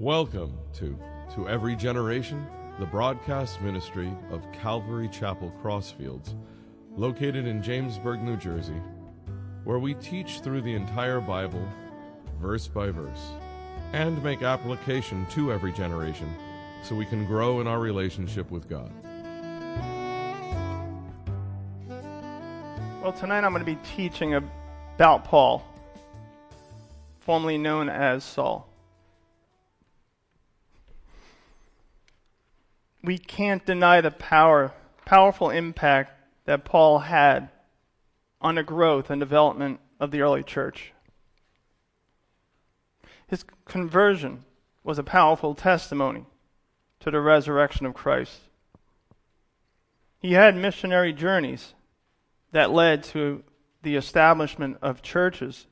Welcome to To Every Generation, the broadcast ministry of Calvary Chapel Crossfields, located in Jamesburg, New Jersey, where we teach through the entire Bible, verse by verse, and make application to every generation so we can grow in our relationship with God. Well, tonight I'm going to be teaching about Paul, formerly known as Saul. We can't deny the power, powerful impact that Paul had on the growth and development of the early church. His conversion was a powerful testimony to the resurrection of Christ. He had missionary journeys that led to the establishment of churches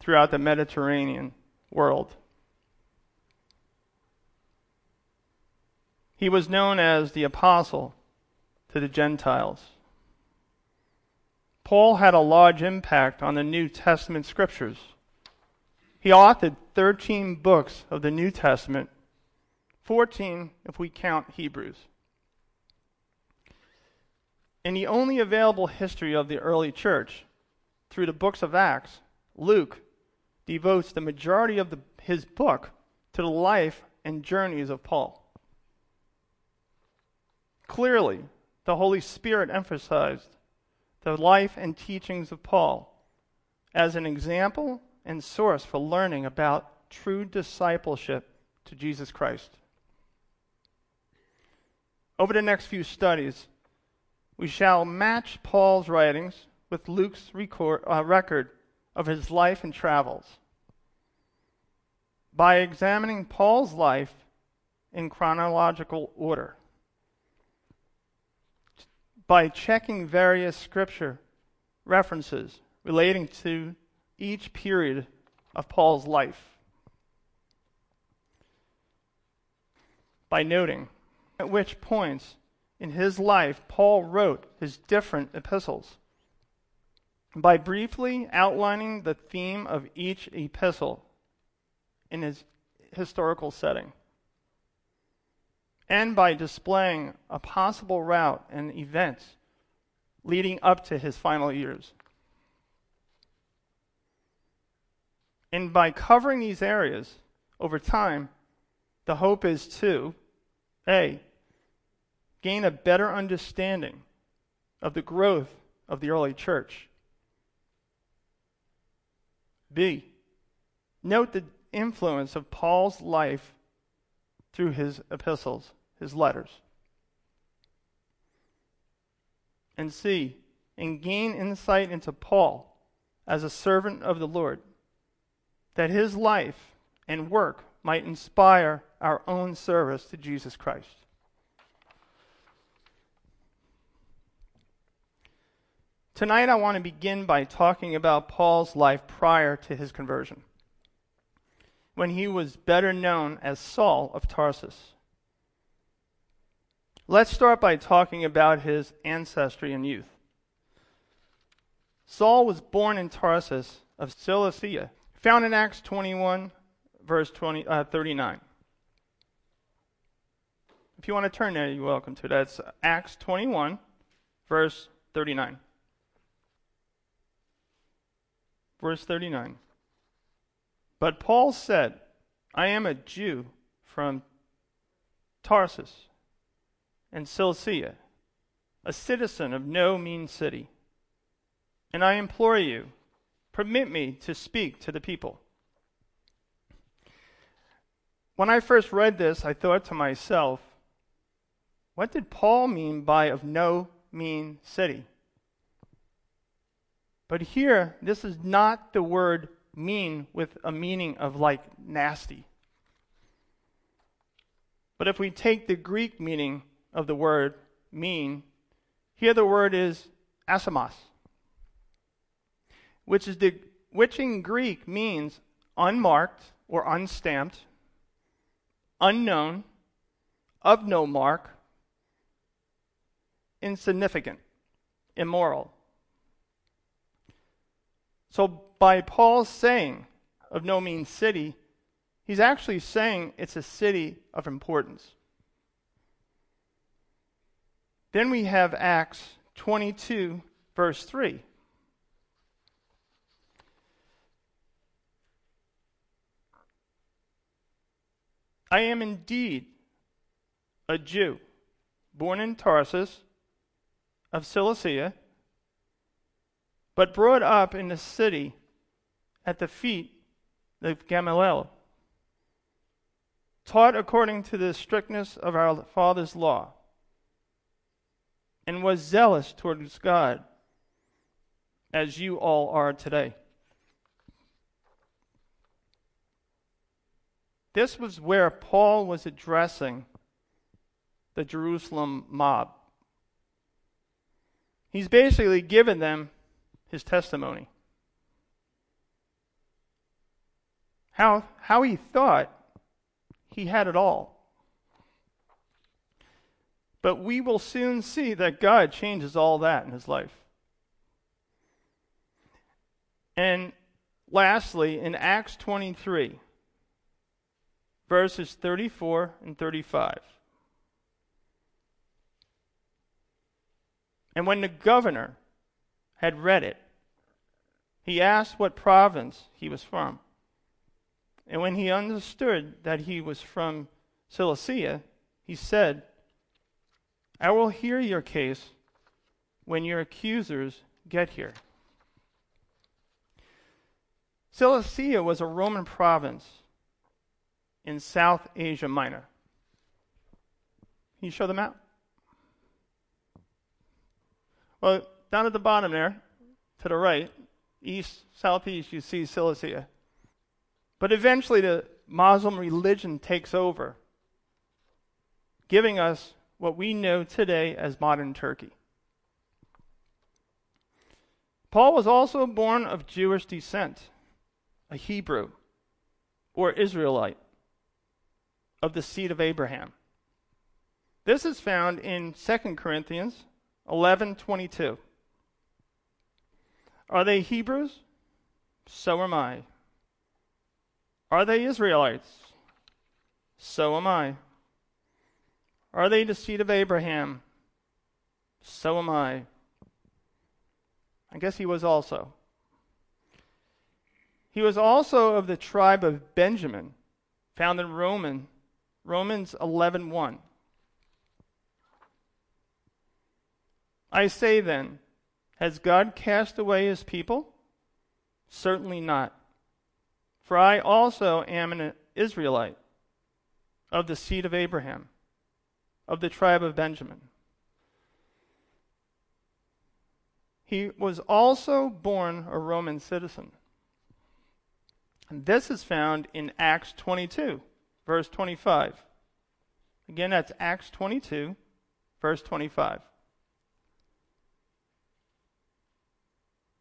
throughout the Mediterranean world. He was known as the apostle to the Gentiles. Paul had a large impact on the New Testament scriptures. He authored 13 books of the New Testament, 14 if we count Hebrews. In the only available history of the early church, through the books of Acts, Luke devotes the majority of the, his book to the life and journeys of Paul. Clearly, the Holy Spirit emphasized the life and teachings of Paul as an example and source for learning about true discipleship to Jesus Christ. Over the next few studies, we shall match Paul's writings with Luke's record, uh, record of his life and travels. By examining Paul's life in chronological order, by checking various scripture references relating to each period of Paul's life, by noting at which points in his life, Paul wrote his different epistles. By briefly outlining the theme of each epistle in his historical setting, and by displaying a possible route and events leading up to his final years. And by covering these areas over time, the hope is to A, gain a better understanding of the growth of the early church. B. Note the influence of Paul's life through his epistles, his letters. And see, And gain insight into Paul as a servant of the Lord, that his life and work might inspire our own service to Jesus Christ. Tonight, I want to begin by talking about Paul's life prior to his conversion, when he was better known as Saul of Tarsus. Let's start by talking about his ancestry and youth. Saul was born in Tarsus of Cilicia, found in Acts 21, verse 20, uh, 39. If you want to turn there, you're welcome to. That's Acts 21, verse 39. Verse 39. But Paul said, I am a Jew from Tarsus and Cilicia, a citizen of no mean city. And I implore you, permit me to speak to the people. When I first read this, I thought to myself, what did Paul mean by of no mean city? But here, this is not the word mean with a meaning of like nasty. But if we take the Greek meaning of the word mean, here the word is asimos, which is the which in Greek means unmarked or unstamped, unknown, of no mark, insignificant, immoral. So, by Paul's saying of no mean city, He's actually saying it's a city of importance. Then we have Acts 22, verse 3. I am indeed a Jew, born in Tarsus of Cilicia, but brought up in the city at the feet of Gamaliel, taught according to the strictness of our father's law, and was zealous towards God, as you all are today. This was where Paul was addressing the Jerusalem mob. He's basically given them his testimony. How, how he thought he had it all. But we will soon see that God changes all that in his life. And lastly, in Acts 23, verses 34 and 35. And when the governor had read it, he asked what province he was from. And when he understood that he was from Cilicia, he said, I will hear your case when your accusers get here. Cilicia was a Roman province in South Asia Minor. Can you show the map? Well, down at the bottom there, to the right, east, southeast, you see Cilicia. But eventually the Muslim religion takes over, giving us what we know today as modern Turkey. Paul was also born of Jewish descent, a Hebrew or Israelite of the seed of Abraham. This is found in 2 Corinthians 11:22. Are they Hebrews? So am I. Are they Israelites? So am I. Are they the seed of Abraham? So am I. I guess he was also. He was also of the tribe of Benjamin, found in Roman Romans 11:1. I say then, has God cast away his people? Certainly not. For I also am an Israelite of the seed of Abraham, of the tribe of Benjamin. He was also born a Roman citizen. And this is found in Acts 22 verse 25. Again, that's Acts 22, verse 25.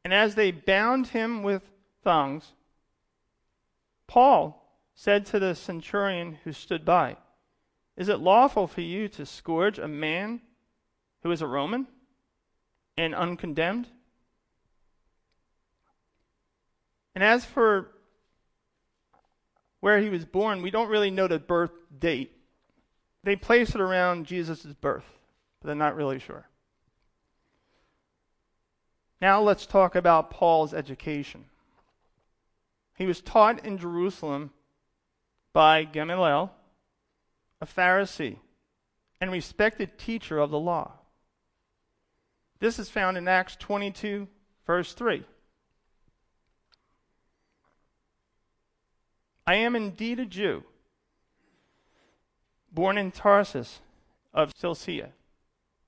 And as they bound him with thongs, Paul said to the centurion who stood by, Is it lawful for you to scourge a man who is a Roman and uncondemned? And as for where he was born, we don't really know the birth date. They place it around Jesus' birth, but they're not really sure. Now let's talk about Paul's education. He was taught in Jerusalem by Gamaliel, a Pharisee and respected teacher of the law. This is found in Acts 22, verse 3. I am indeed a Jew, born in Tarsus of Cilicia,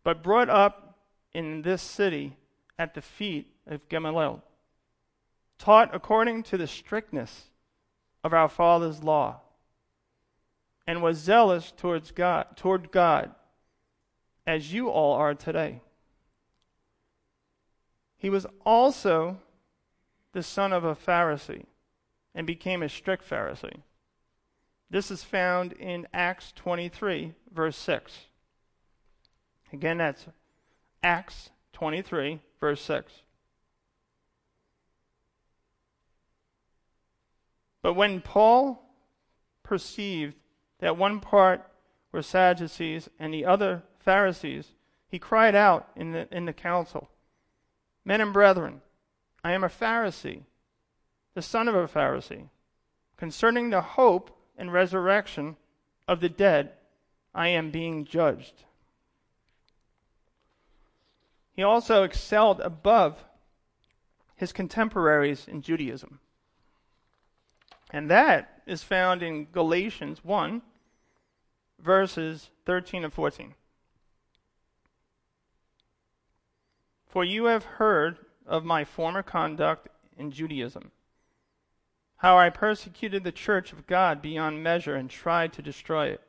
but brought up in this city at the feet of Gamaliel, taught according to the strictness of our father's law, and was zealous towards God, toward God, as you all are today. He was also the son of a Pharisee and became a strict Pharisee. This is found in Acts 23, verse 6. Again, that's Acts 23, verse 6. But when Paul perceived that one part were Sadducees and the other Pharisees, he cried out in the, in the council, Men and brethren, I am a Pharisee, the son of a Pharisee. Concerning the hope and resurrection of the dead, I am being judged. He also excelled above his contemporaries in Judaism. And that is found in Galatians 1, verses 13 and 14. For you have heard of my former conduct in Judaism, how I persecuted the church of God beyond measure and tried to destroy it.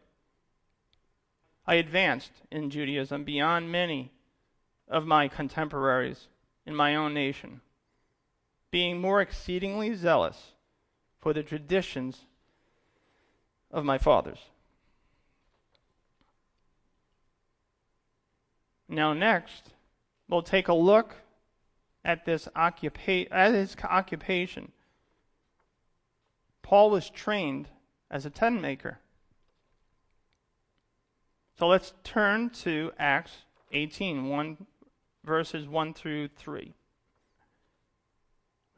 I advanced in Judaism beyond many of my contemporaries in my own nation, being more exceedingly zealous for the traditions of my fathers. Now, next, we'll take a look at this occupa- at his occupation. Paul was trained as a tent maker. So let's turn to Acts 18, 1, verses 1 through 3.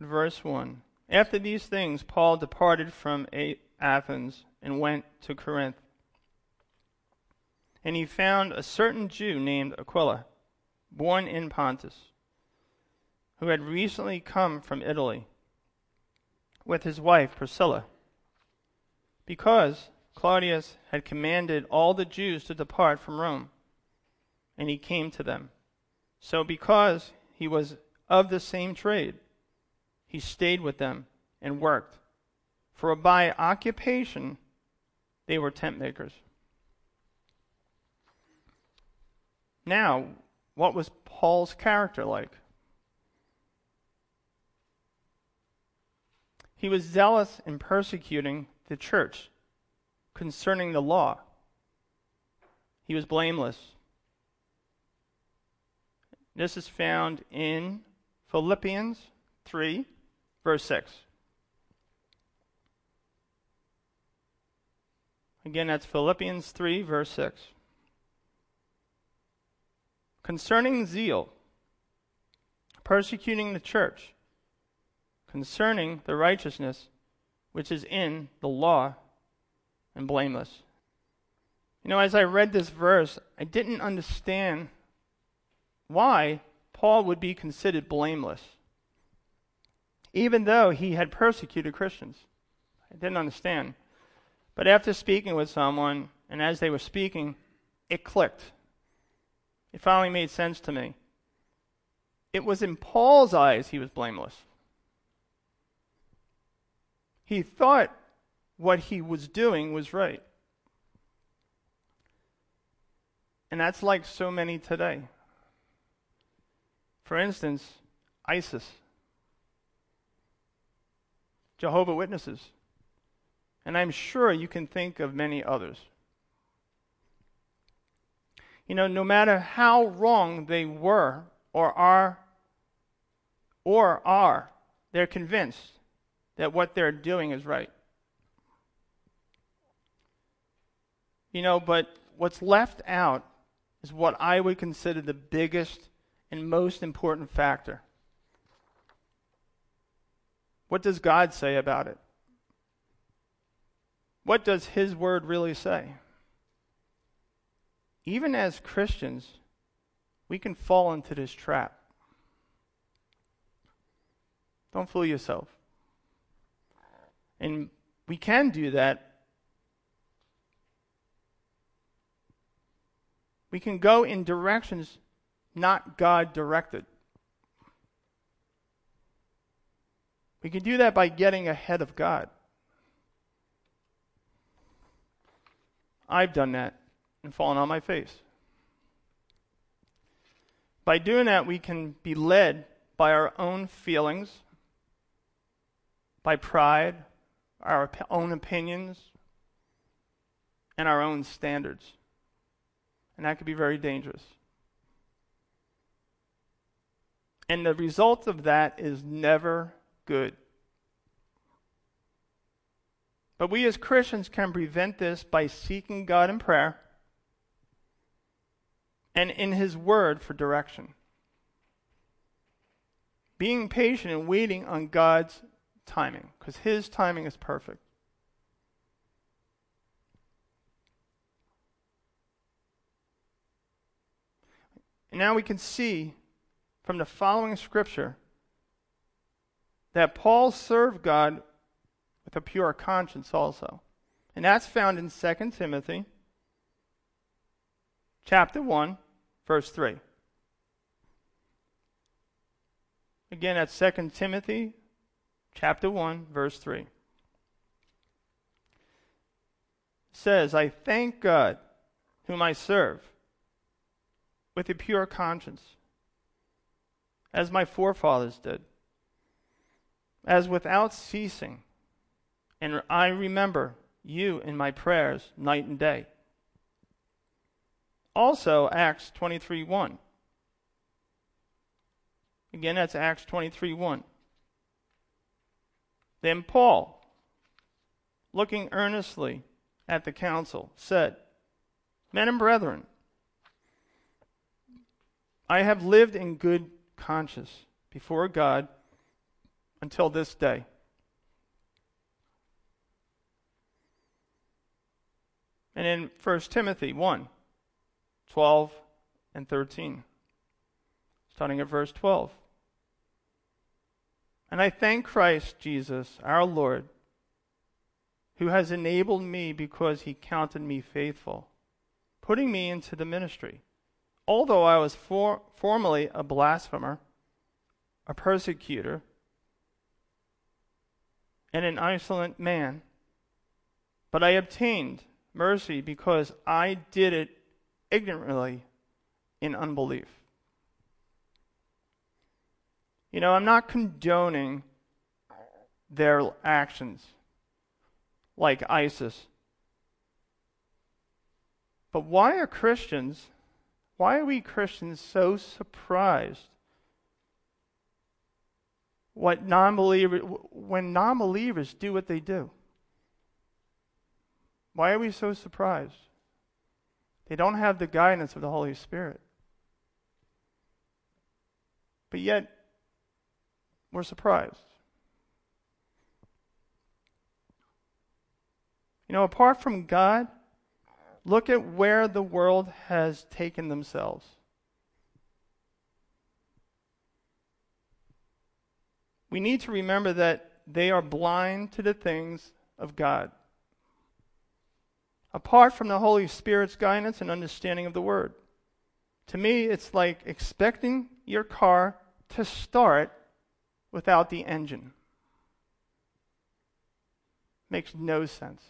Verse 1. After these things, Paul departed from Athens and went to Corinth. And he found a certain Jew named Aquila, born in Pontus, who had recently come from Italy with his wife Priscilla, because Claudius had commanded all the Jews to depart from Rome, and he came to them. So, because he was of the same trade, he stayed with them and worked. For by occupation, they were tent makers. Now, what was Paul's character like? He was zealous in persecuting the church concerning the law. He was blameless. This is found in Philippians 3, verse 6. Again, that's Philippians 3, verse 6. Concerning zeal, persecuting the church, concerning the righteousness which is in the law, and blameless. You know, as I read this verse, I didn't understand why Paul would be considered blameless, even though he had persecuted Christians. I didn't understand. But after speaking with someone, and as they were speaking, it clicked. It finally made sense to me. It was in Paul's eyes he was blameless. He thought what he was doing was right. And that's like so many today. For instance, ISIS, Jehovah Witnesses, and I'm sure you can think of many others. You know, no matter how wrong they were or are or are, they're convinced that what they're doing is right. You know, but what's left out is what I would consider the biggest and most important factor. What does God say about it? What does His Word really say? Even as Christians, we can fall into this trap. Don't fool yourself. And we can do that We can go in directions not God directed. We can do that by getting ahead of God. I've done that and fallen on my face. By doing that, we can be led by our own feelings, by pride, our own opinions, and our own standards. And that could be very dangerous. And the result of that is never good. But we as Christians can prevent this by seeking God in prayer and in His Word for direction. Being patient and waiting on God's timing, because His timing is perfect. And now we can see from the following scripture that Paul served God with a pure conscience also. And that's found in 2 Timothy chapter 1 verse 3. Again that's 2 Timothy chapter 1 verse 3. It says, "I thank God whom I serve with a pure conscience, as my forefathers did, as without ceasing. And I remember you in my prayers night and day. Also, Acts 23 1. Again, that's Acts 23 1. Then Paul, looking earnestly at the council, said, Men and brethren, I have lived in good conscience before God until this day. And in 1 Timothy 1 12 and 13, starting at verse 12. And I thank Christ Jesus, our Lord, who has enabled me because he counted me faithful, putting me into the ministry although I was for, formerly a blasphemer, a persecutor, and an insolent man, but I obtained mercy because I did it ignorantly in unbelief. You know, I'm not condoning their actions like ISIS. But why are Christians why are we Christians so surprised what non-believers when non-believers do what they do? Why are we so surprised? They don't have the guidance of the Holy Spirit. But yet we're surprised. You know, apart from God, Look at where the world has taken themselves. We need to remember that they are blind to the things of God. Apart from the Holy Spirit's guidance and understanding of the Word. To me, it's like expecting your car to start without the engine. Makes no sense.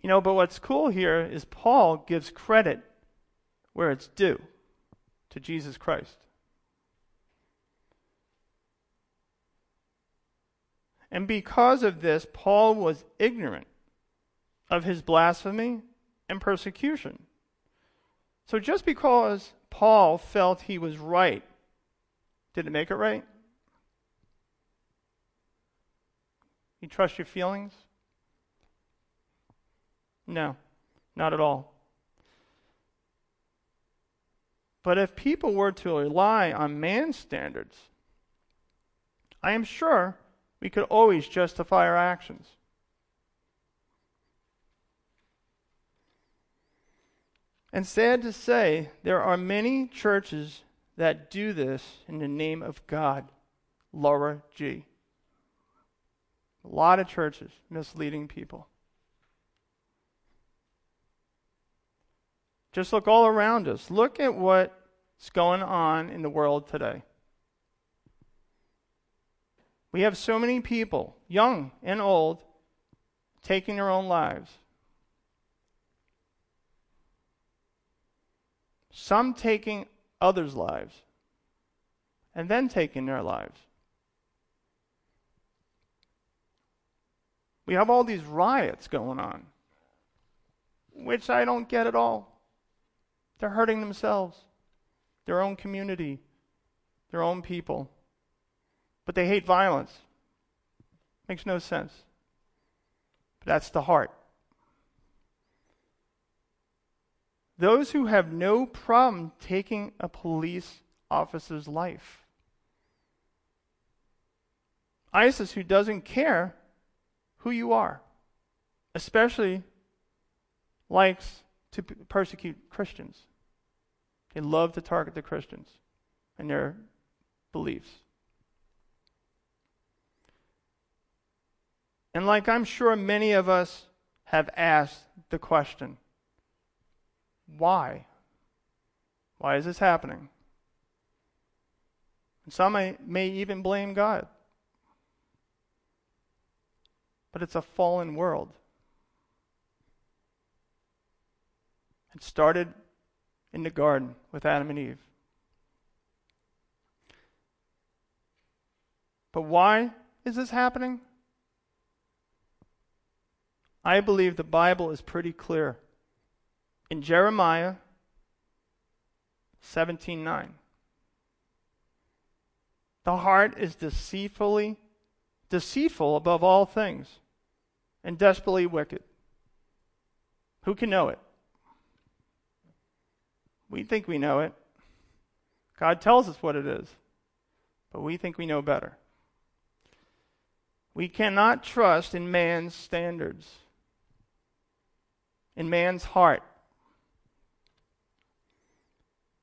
You know, but what's cool here is Paul gives credit where it's due to Jesus Christ. And because of this, Paul was ignorant of his blasphemy and persecution. So just because Paul felt he was right, did it make it right? You trust your feelings? No, not at all. But if people were to rely on man's standards, I am sure we could always justify our actions. And sad to say, there are many churches that do this in the name of God, Laura G. A lot of churches misleading people. Just look all around us. Look at what's going on in the world today. We have so many people, young and old, taking their own lives. Some taking others' lives and then taking their lives. We have all these riots going on, which I don't get at all. They're hurting themselves, their own community, their own people. But they hate violence. Makes no sense. But that's the heart. Those who have no problem taking a police officer's life. ISIS, who doesn't care who you are, especially likes to persecute Christians. They love to target the Christians and their beliefs. And like I'm sure many of us have asked the question why? Why is this happening? And some may, may even blame God. But it's a fallen world. It started in the garden with Adam and Eve. But why is this happening? I believe the Bible is pretty clear. In Jeremiah 17:9, the heart is deceitfully deceitful above all things and desperately wicked. Who can know it? We think we know it. God tells us what it is, but we think we know better. We cannot trust in man's standards, in man's heart.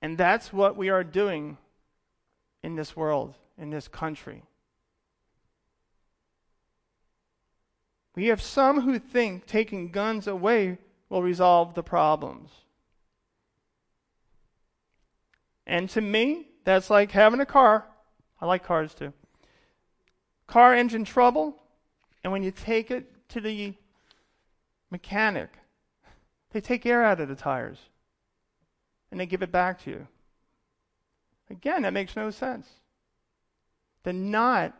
And that's what we are doing in this world, in this country. We have some who think taking guns away will resolve the problems. And to me, that's like having a car. I like cars too. Car engine trouble, and when you take it to the mechanic, they take air out of the tires and they give it back to you. Again, that makes no sense. They're not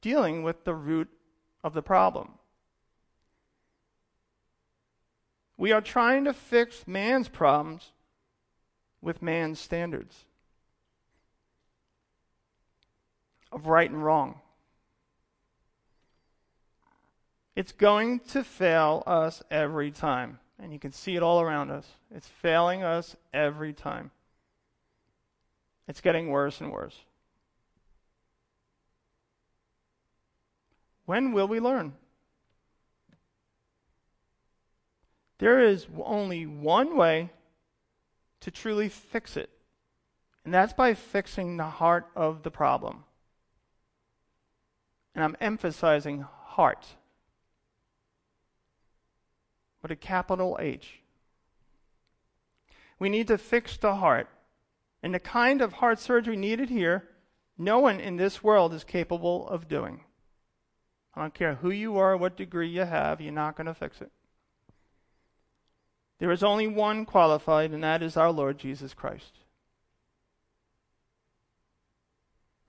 dealing with the root of the problem. We are trying to fix man's problems with man's standards. of right and wrong. It's going to fail us every time. And you can see it all around us. It's failing us every time. It's getting worse and worse. When will we learn? There is only one way to truly fix it, and that's by fixing the heart of the problem. And I'm emphasizing heart with a capital H. We need to fix the heart. And the kind of heart surgery needed here, no one in this world is capable of doing. I don't care who you are, what degree you have, you're not going to fix it. There is only one qualified, and that is our Lord Jesus Christ.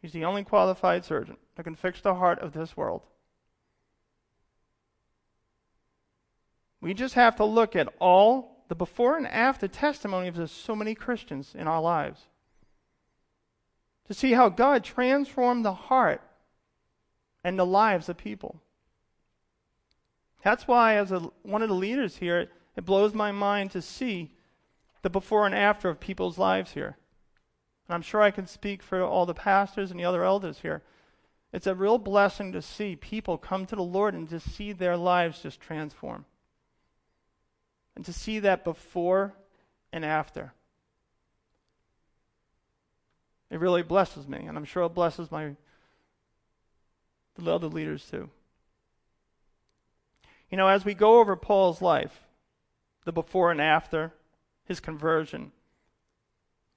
He's the only qualified surgeon that can fix the heart of this world. We just have to look at all the before and after testimony of so many Christians in our lives to see how God transformed the heart and the lives of people. That's why, as a, one of the leaders here, it, it blows my mind to see the before and after of people's lives here. And I'm sure I can speak for all the pastors and the other elders here. It's a real blessing to see people come to the Lord and to see their lives just transform. And to see that before and after. It really blesses me, and I'm sure it blesses my the other leaders too. You know, as we go over Paul's life, the before and after, his conversion,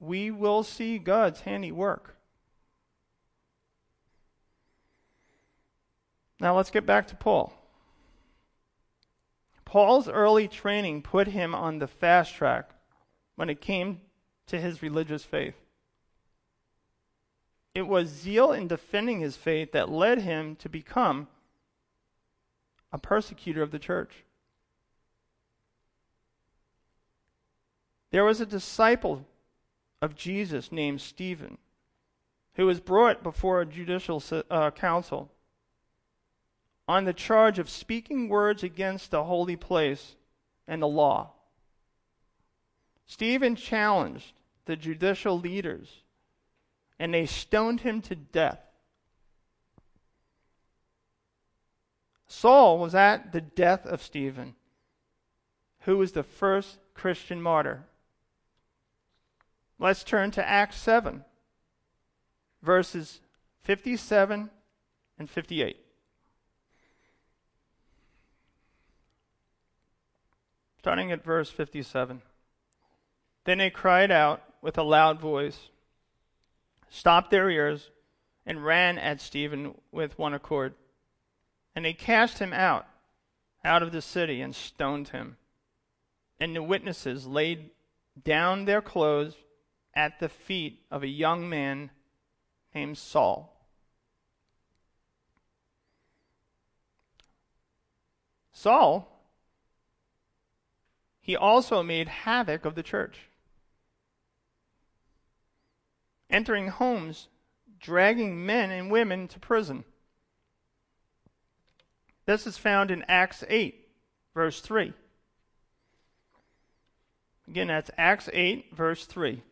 we will see God's handiwork. Now let's get back to Paul. Paul's early training put him on the fast track when it came to his religious faith. It was zeal in defending his faith that led him to become a persecutor of the church. There was a disciple of Jesus named Stephen. who was brought before a judicial uh, council on the charge of speaking words against the holy place and the law. Stephen challenged the judicial leaders, and they stoned him to death. Saul was at the death of Stephen, who was the first Christian martyr. Let's turn to Acts 7, verses 57 and 58. Starting at verse 57. Then they cried out with a loud voice, stopped their ears, and ran at Stephen with one accord. And they cast him out, out of the city, and stoned him. And the witnesses laid down their clothes at the feet of a young man named Saul. Saul, he also made havoc of the church, entering homes, dragging men and women to prison. This is found in Acts 8, verse 3. Again, that's Acts 8, verse 3.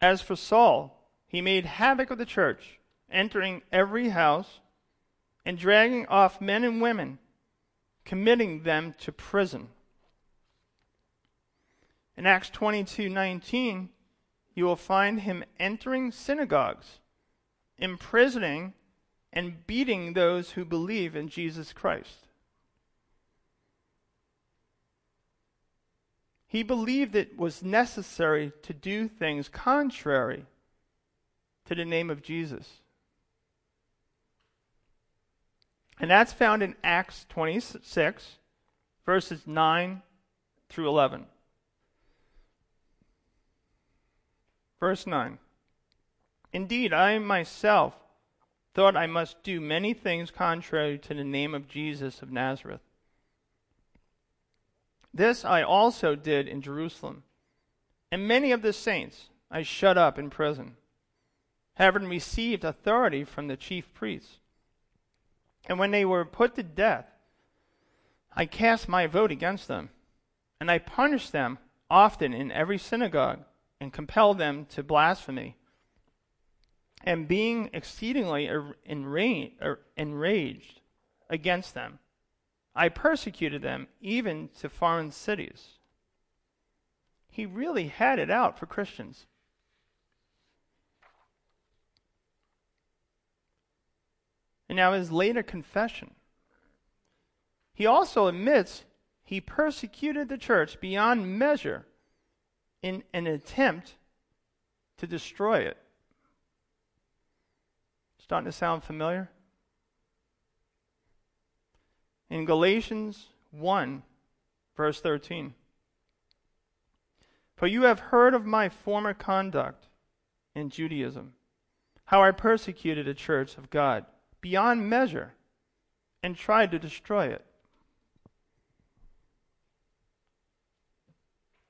As for Saul, he made havoc of the church, entering every house and dragging off men and women, committing them to prison. In Acts 22:19, you will find him entering synagogues, imprisoning and beating those who believe in Jesus Christ. He believed it was necessary to do things contrary to the name of Jesus. And that's found in Acts 26, verses 9 through 11. Verse 9 Indeed, I myself thought I must do many things contrary to the name of Jesus of Nazareth. This I also did in Jerusalem. And many of the saints I shut up in prison, having received authority from the chief priests. And when they were put to death, I cast my vote against them, and I punished them often in every synagogue, and compelled them to blasphemy. And being exceedingly er, er, enraged against them, I persecuted them even to foreign cities. He really had it out for Christians. And now his later confession. He also admits he persecuted the church beyond measure in an attempt to destroy it. Starting to sound familiar? in Galatians 1, verse 13. For you have heard of my former conduct in Judaism, how I persecuted a church of God beyond measure and tried to destroy it.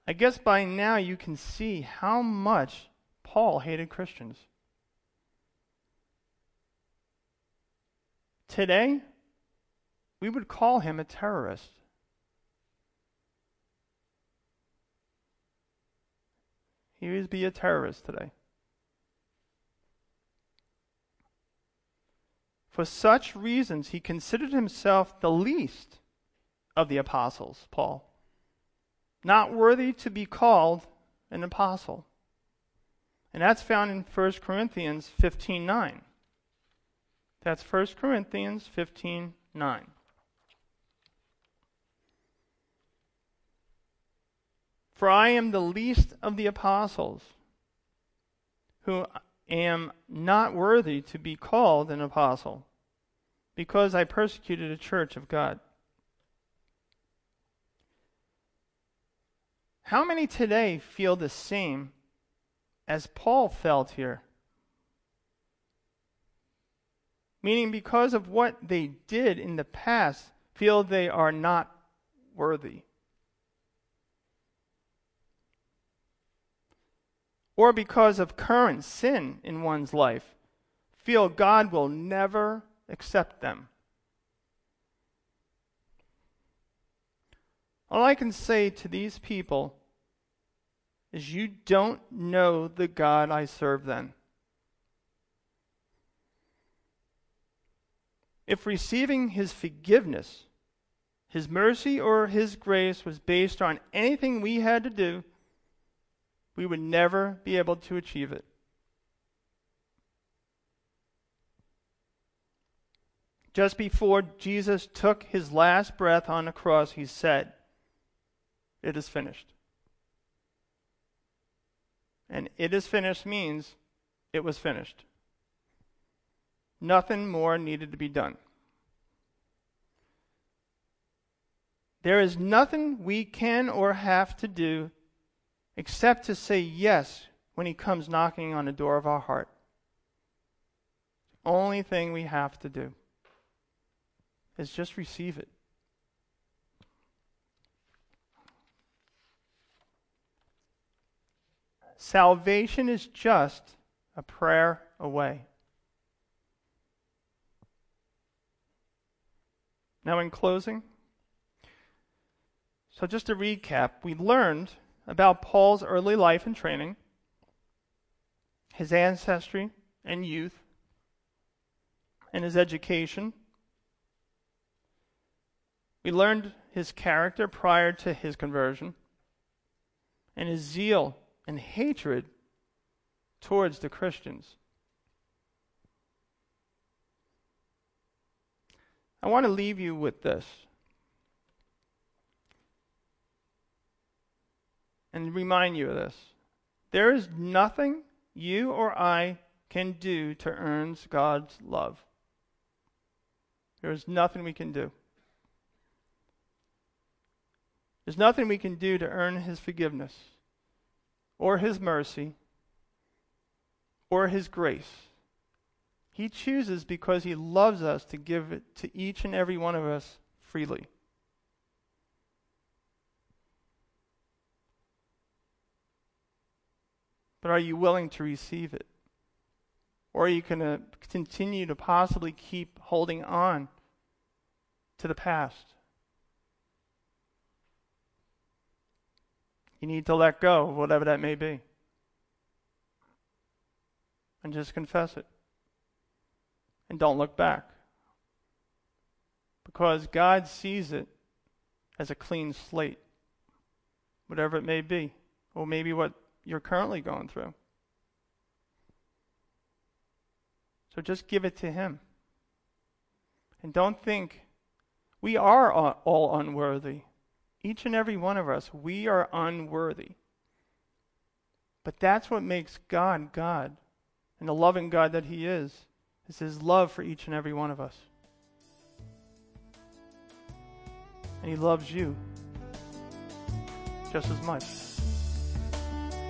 I guess by now you can see how much Paul hated Christians. Today, we would call him a terrorist. He would be a terrorist today. For such reasons, he considered himself the least of the apostles, Paul, not worthy to be called an apostle. And that's found in 1 Corinthians 15:9. That's 1 Corinthians 15:9. For I am the least of the apostles, who am not worthy to be called an apostle, because I persecuted a church of God. How many today feel the same as Paul felt here? Meaning, because of what they did in the past, feel they are not worthy. Or because of current sin in one's life, feel God will never accept them. All I can say to these people is you don't know the God I serve then. If receiving his forgiveness, his mercy, or his grace was based on anything we had to do, we would never be able to achieve it. Just before Jesus took his last breath on the cross, he said, It is finished. And it is finished means it was finished. Nothing more needed to be done. There is nothing we can or have to do except to say yes when He comes knocking on the door of our heart. The Only thing we have to do is just receive it. Salvation is just a prayer away. Now, in closing, so just to recap, we learned about Paul's early life and training, his ancestry and youth, and his education. We learned his character prior to his conversion and his zeal and hatred towards the Christians. I want to leave you with this. And remind you of this. There is nothing you or I can do to earn God's love. There is nothing we can do. There's nothing we can do to earn His forgiveness or His mercy or His grace. He chooses because He loves us to give it to each and every one of us freely. But are you willing to receive it? Or are you going to continue to possibly keep holding on to the past? You need to let go of whatever that may be. And just confess it. And don't look back. Because God sees it as a clean slate, whatever it may be, or maybe what you're currently going through. So just give it to Him. And don't think we are all unworthy. Each and every one of us, we are unworthy. But that's what makes God God. And the loving God that He is, is His love for each and every one of us. And He loves you just as much.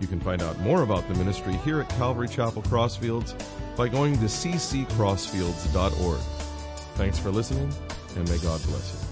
You can find out more about the ministry here at Calvary Chapel Crossfields by going to cccrossfields.org. Thanks for listening and may God bless you.